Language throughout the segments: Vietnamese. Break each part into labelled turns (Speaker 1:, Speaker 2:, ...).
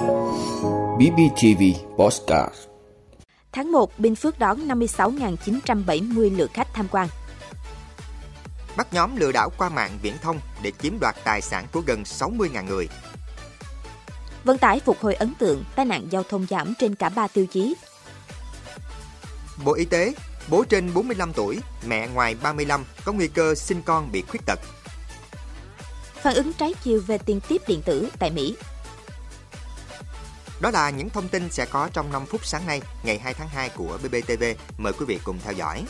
Speaker 1: BBTV Postcard
Speaker 2: Tháng 1, Bình Phước đón 56.970 lượt khách tham quan.
Speaker 3: Bắt nhóm lừa đảo qua mạng viễn thông để chiếm đoạt tài sản của gần 60.000 người.
Speaker 2: Vận tải phục hồi ấn tượng, tai nạn giao thông giảm trên cả 3 tiêu chí.
Speaker 3: Bộ Y tế, bố trên 45 tuổi, mẹ ngoài 35 có nguy cơ sinh con bị khuyết tật.
Speaker 2: Phản ứng trái chiều về tiền tiếp điện tử tại Mỹ.
Speaker 3: Đó là những thông tin sẽ có trong 5 phút sáng nay, ngày 2 tháng 2 của BBTV. Mời quý vị cùng theo dõi.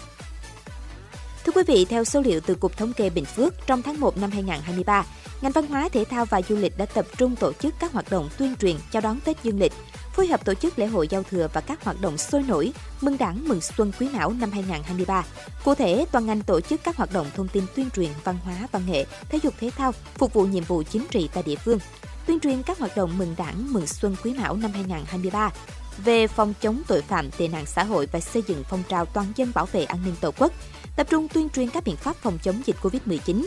Speaker 2: Thưa quý vị, theo số liệu từ Cục Thống kê Bình Phước, trong tháng 1 năm 2023, ngành văn hóa, thể thao và du lịch đã tập trung tổ chức các hoạt động tuyên truyền chào đón Tết Dương lịch, phối hợp tổ chức lễ hội giao thừa và các hoạt động sôi nổi mừng đảng mừng xuân quý mão năm 2023. Cụ thể, toàn ngành tổ chức các hoạt động thông tin tuyên truyền văn hóa văn nghệ, thể dục thể thao phục vụ nhiệm vụ chính trị tại địa phương, tuyên truyền các hoạt động mừng đảng mừng xuân quý mão năm 2023 về phòng chống tội phạm tệ nạn xã hội và xây dựng phong trào toàn dân bảo vệ an ninh tổ quốc, tập trung tuyên truyền các biện pháp phòng chống dịch COVID-19.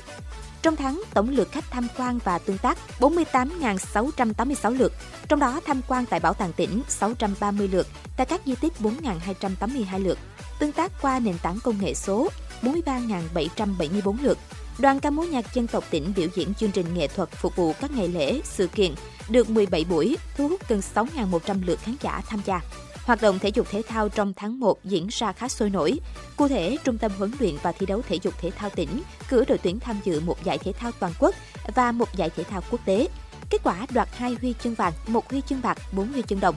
Speaker 2: Trong tháng, tổng lượt khách tham quan và tương tác 48.686 lượt, trong đó tham quan tại Bảo tàng tỉnh 630 lượt, tại các di tích 4.282 lượt, tương tác qua nền tảng công nghệ số 43.774 lượt. Đoàn ca múa nhạc dân tộc tỉnh biểu diễn chương trình nghệ thuật phục vụ các ngày lễ, sự kiện, được 17 buổi, thu hút gần 6.100 lượt khán giả tham gia. Hoạt động thể dục thể thao trong tháng 1 diễn ra khá sôi nổi. Cụ thể, Trung tâm huấn luyện và thi đấu thể dục thể thao tỉnh cử đội tuyển tham dự một giải thể thao toàn quốc và một giải thể thao quốc tế. Kết quả đoạt 2 huy chương vàng, một huy chương bạc, 4 huy chương đồng.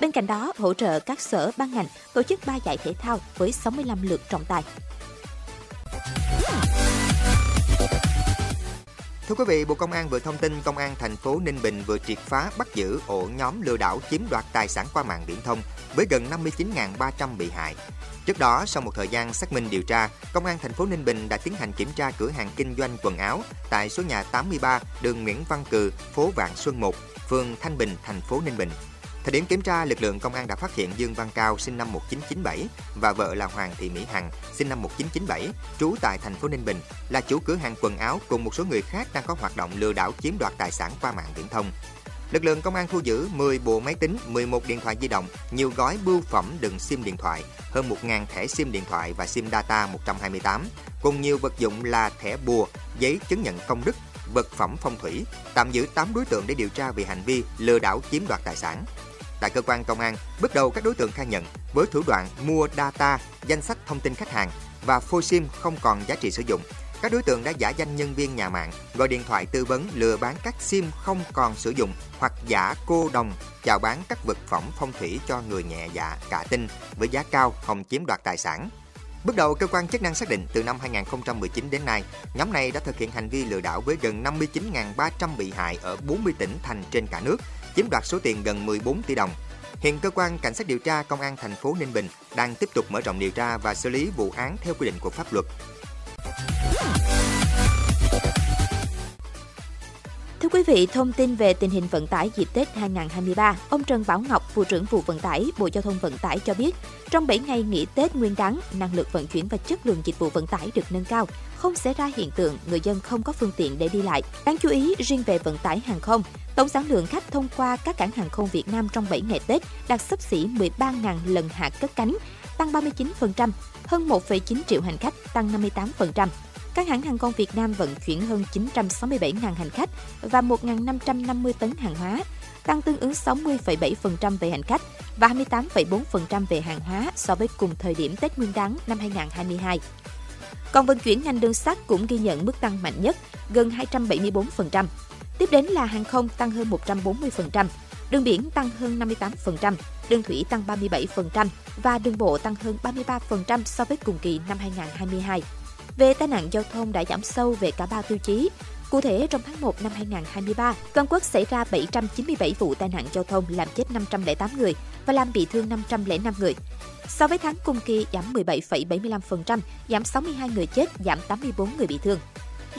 Speaker 2: Bên cạnh đó, hỗ trợ các sở ban ngành tổ chức 3 giải thể thao với 65 lượt trọng tài.
Speaker 3: Thưa quý vị, Bộ Công an vừa thông tin Công an thành phố Ninh Bình vừa triệt phá bắt giữ ổ nhóm lừa đảo chiếm đoạt tài sản qua mạng viễn thông với gần 59.300 bị hại. Trước đó, sau một thời gian xác minh điều tra, Công an thành phố Ninh Bình đã tiến hành kiểm tra cửa hàng kinh doanh quần áo tại số nhà 83 đường Nguyễn Văn Cừ, phố Vạn Xuân 1, phường Thanh Bình, thành phố Ninh Bình. Thời điểm kiểm tra, lực lượng công an đã phát hiện Dương Văn Cao sinh năm 1997 và vợ là Hoàng Thị Mỹ Hằng sinh năm 1997, trú tại thành phố Ninh Bình, là chủ cửa hàng quần áo cùng một số người khác đang có hoạt động lừa đảo chiếm đoạt tài sản qua mạng viễn thông. Lực lượng công an thu giữ 10 bộ máy tính, 11 điện thoại di động, nhiều gói bưu phẩm đựng SIM điện thoại, hơn 1.000 thẻ SIM điện thoại và SIM data 128, cùng nhiều vật dụng là thẻ bùa, giấy chứng nhận công đức, vật phẩm phong thủy, tạm giữ 8 đối tượng để điều tra về hành vi lừa đảo chiếm đoạt tài sản. Tại cơ quan công an, bước đầu các đối tượng khai nhận với thủ đoạn mua data, danh sách thông tin khách hàng và phôi SIM không còn giá trị sử dụng. Các đối tượng đã giả danh nhân viên nhà mạng, gọi điện thoại tư vấn lừa bán các SIM không còn sử dụng hoặc giả cô đồng chào bán các vật phẩm phong thủy cho người nhẹ dạ cả tin với giá cao hòng chiếm đoạt tài sản. Bước đầu, cơ quan chức năng xác định từ năm 2019 đến nay, nhóm này đã thực hiện hành vi lừa đảo với gần 59.300 bị hại ở 40 tỉnh thành trên cả nước, chiếm đoạt số tiền gần 14 tỷ đồng. Hiện cơ quan cảnh sát điều tra công an thành phố Ninh Bình đang tiếp tục mở rộng điều tra và xử lý vụ án theo quy định của pháp luật.
Speaker 2: Quý vị, thông tin về tình hình vận tải dịp Tết 2023, ông Trần Bảo Ngọc, Vụ trưởng Vụ Vận tải, Bộ Giao thông Vận tải cho biết, trong 7 ngày nghỉ Tết Nguyên đán, năng lực vận chuyển và chất lượng dịch vụ vận tải được nâng cao, không xảy ra hiện tượng người dân không có phương tiện để đi lại. Đáng chú ý, riêng về vận tải hàng không, tổng sản lượng khách thông qua các cảng hàng không Việt Nam trong 7 ngày Tết đạt sấp xỉ 13.000 lần hạ cất cánh, tăng 39%, hơn 1,9 triệu hành khách, tăng 58%. Các hãng hàng không Việt Nam vận chuyển hơn 967.000 hành khách và 1.550 tấn hàng hóa, tăng tương ứng 60,7% về hành khách và 28,4% về hàng hóa so với cùng thời điểm Tết Nguyên đán năm 2022. Còn vận chuyển ngành đường sắt cũng ghi nhận mức tăng mạnh nhất, gần 274%. Tiếp đến là hàng không tăng hơn 140%, đường biển tăng hơn 58%, đường thủy tăng 37% và đường bộ tăng hơn 33% so với cùng kỳ năm 2022. Về tai nạn giao thông đã giảm sâu về cả ba tiêu chí. Cụ thể, trong tháng 1 năm 2023, toàn quốc xảy ra 797 vụ tai nạn giao thông làm chết 508 người và làm bị thương 505 người. So với tháng cùng kỳ giảm 17,75%, giảm 62 người chết, giảm 84 người bị thương.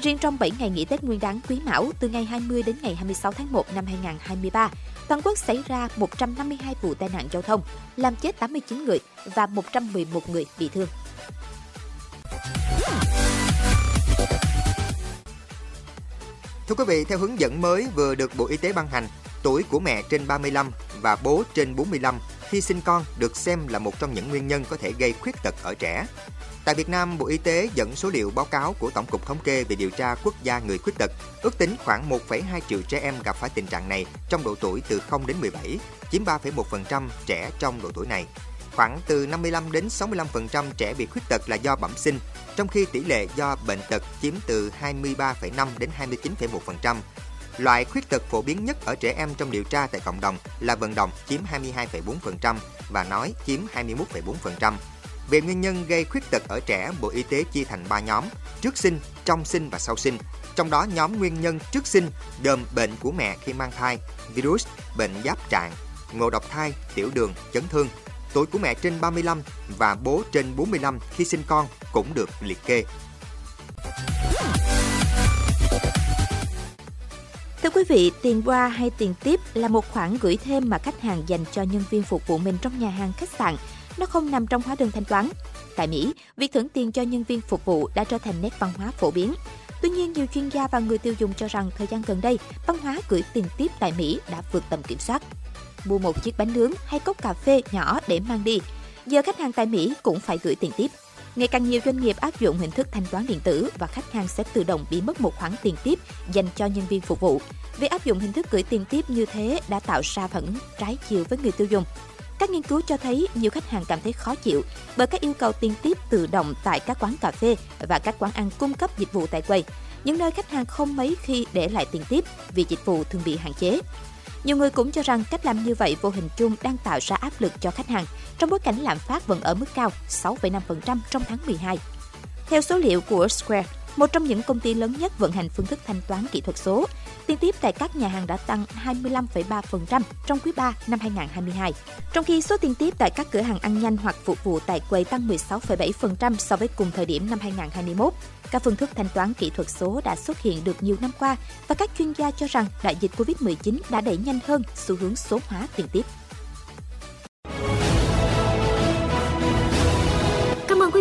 Speaker 2: Riêng trong 7 ngày nghỉ Tết Nguyên đán Quý Mão từ ngày 20 đến ngày 26 tháng 1 năm 2023, toàn quốc xảy ra 152 vụ tai nạn giao thông, làm chết 89 người và 111 người bị thương.
Speaker 3: Thưa quý vị, theo hướng dẫn mới vừa được Bộ Y tế ban hành, tuổi của mẹ trên 35 và bố trên 45 khi sinh con được xem là một trong những nguyên nhân có thể gây khuyết tật ở trẻ. Tại Việt Nam, Bộ Y tế dẫn số liệu báo cáo của Tổng cục Thống kê về điều tra quốc gia người khuyết tật, ước tính khoảng 1,2 triệu trẻ em gặp phải tình trạng này trong độ tuổi từ 0 đến 17, chiếm 3,1% trẻ trong độ tuổi này. Khoảng từ 55 đến 65% trẻ bị khuyết tật là do bẩm sinh, trong khi tỷ lệ do bệnh tật chiếm từ 23,5 đến 29,1%. Loại khuyết tật phổ biến nhất ở trẻ em trong điều tra tại cộng đồng là vận động chiếm 22,4% và nói chiếm 21,4%. Về nguyên nhân gây khuyết tật ở trẻ, Bộ Y tế chia thành 3 nhóm: trước sinh, trong sinh và sau sinh. Trong đó nhóm nguyên nhân trước sinh gồm bệnh của mẹ khi mang thai, virus, bệnh giáp trạng, ngộ độc thai, tiểu đường, chấn thương. Tuổi của mẹ trên 35 và bố trên 45 khi sinh con cũng được liệt kê.
Speaker 2: Thưa quý vị, tiền qua hay tiền tiếp là một khoản gửi thêm mà khách hàng dành cho nhân viên phục vụ mình trong nhà hàng khách sạn. Nó không nằm trong hóa đơn thanh toán. Tại Mỹ, việc thưởng tiền cho nhân viên phục vụ đã trở thành nét văn hóa phổ biến. Tuy nhiên, nhiều chuyên gia và người tiêu dùng cho rằng thời gian gần đây, văn hóa gửi tiền tiếp tại Mỹ đã vượt tầm kiểm soát. Mua một chiếc bánh nướng hay cốc cà phê nhỏ để mang đi, giờ khách hàng tại Mỹ cũng phải gửi tiền tiếp. Ngày càng nhiều doanh nghiệp áp dụng hình thức thanh toán điện tử và khách hàng sẽ tự động bị mất một khoản tiền tiếp dành cho nhân viên phục vụ. Việc áp dụng hình thức gửi tiền tiếp như thế đã tạo ra phản ứng trái chiều với người tiêu dùng. Các nghiên cứu cho thấy nhiều khách hàng cảm thấy khó chịu bởi các yêu cầu tiền tiếp tự động tại các quán cà phê và các quán ăn cung cấp dịch vụ tại quầy, những nơi khách hàng không mấy khi để lại tiền tiếp vì dịch vụ thường bị hạn chế. Nhiều người cũng cho rằng cách làm như vậy vô hình chung đang tạo ra áp lực cho khách hàng trong bối cảnh lạm phát vẫn ở mức cao 6,5% trong tháng 12. Theo số liệu của Square, một trong những công ty lớn nhất vận hành phương thức thanh toán kỹ thuật số, tiền tiếp tại các nhà hàng đã tăng 25,3% trong quý 3 năm 2022. Trong khi số tiền tiếp tại các cửa hàng ăn nhanh hoặc phục vụ tại quầy tăng 16,7% so với cùng thời điểm năm 2021. Các phương thức thanh toán kỹ thuật số đã xuất hiện được nhiều năm qua và các chuyên gia cho rằng đại dịch Covid-19 đã đẩy nhanh hơn xu hướng số hóa tiền tiếp.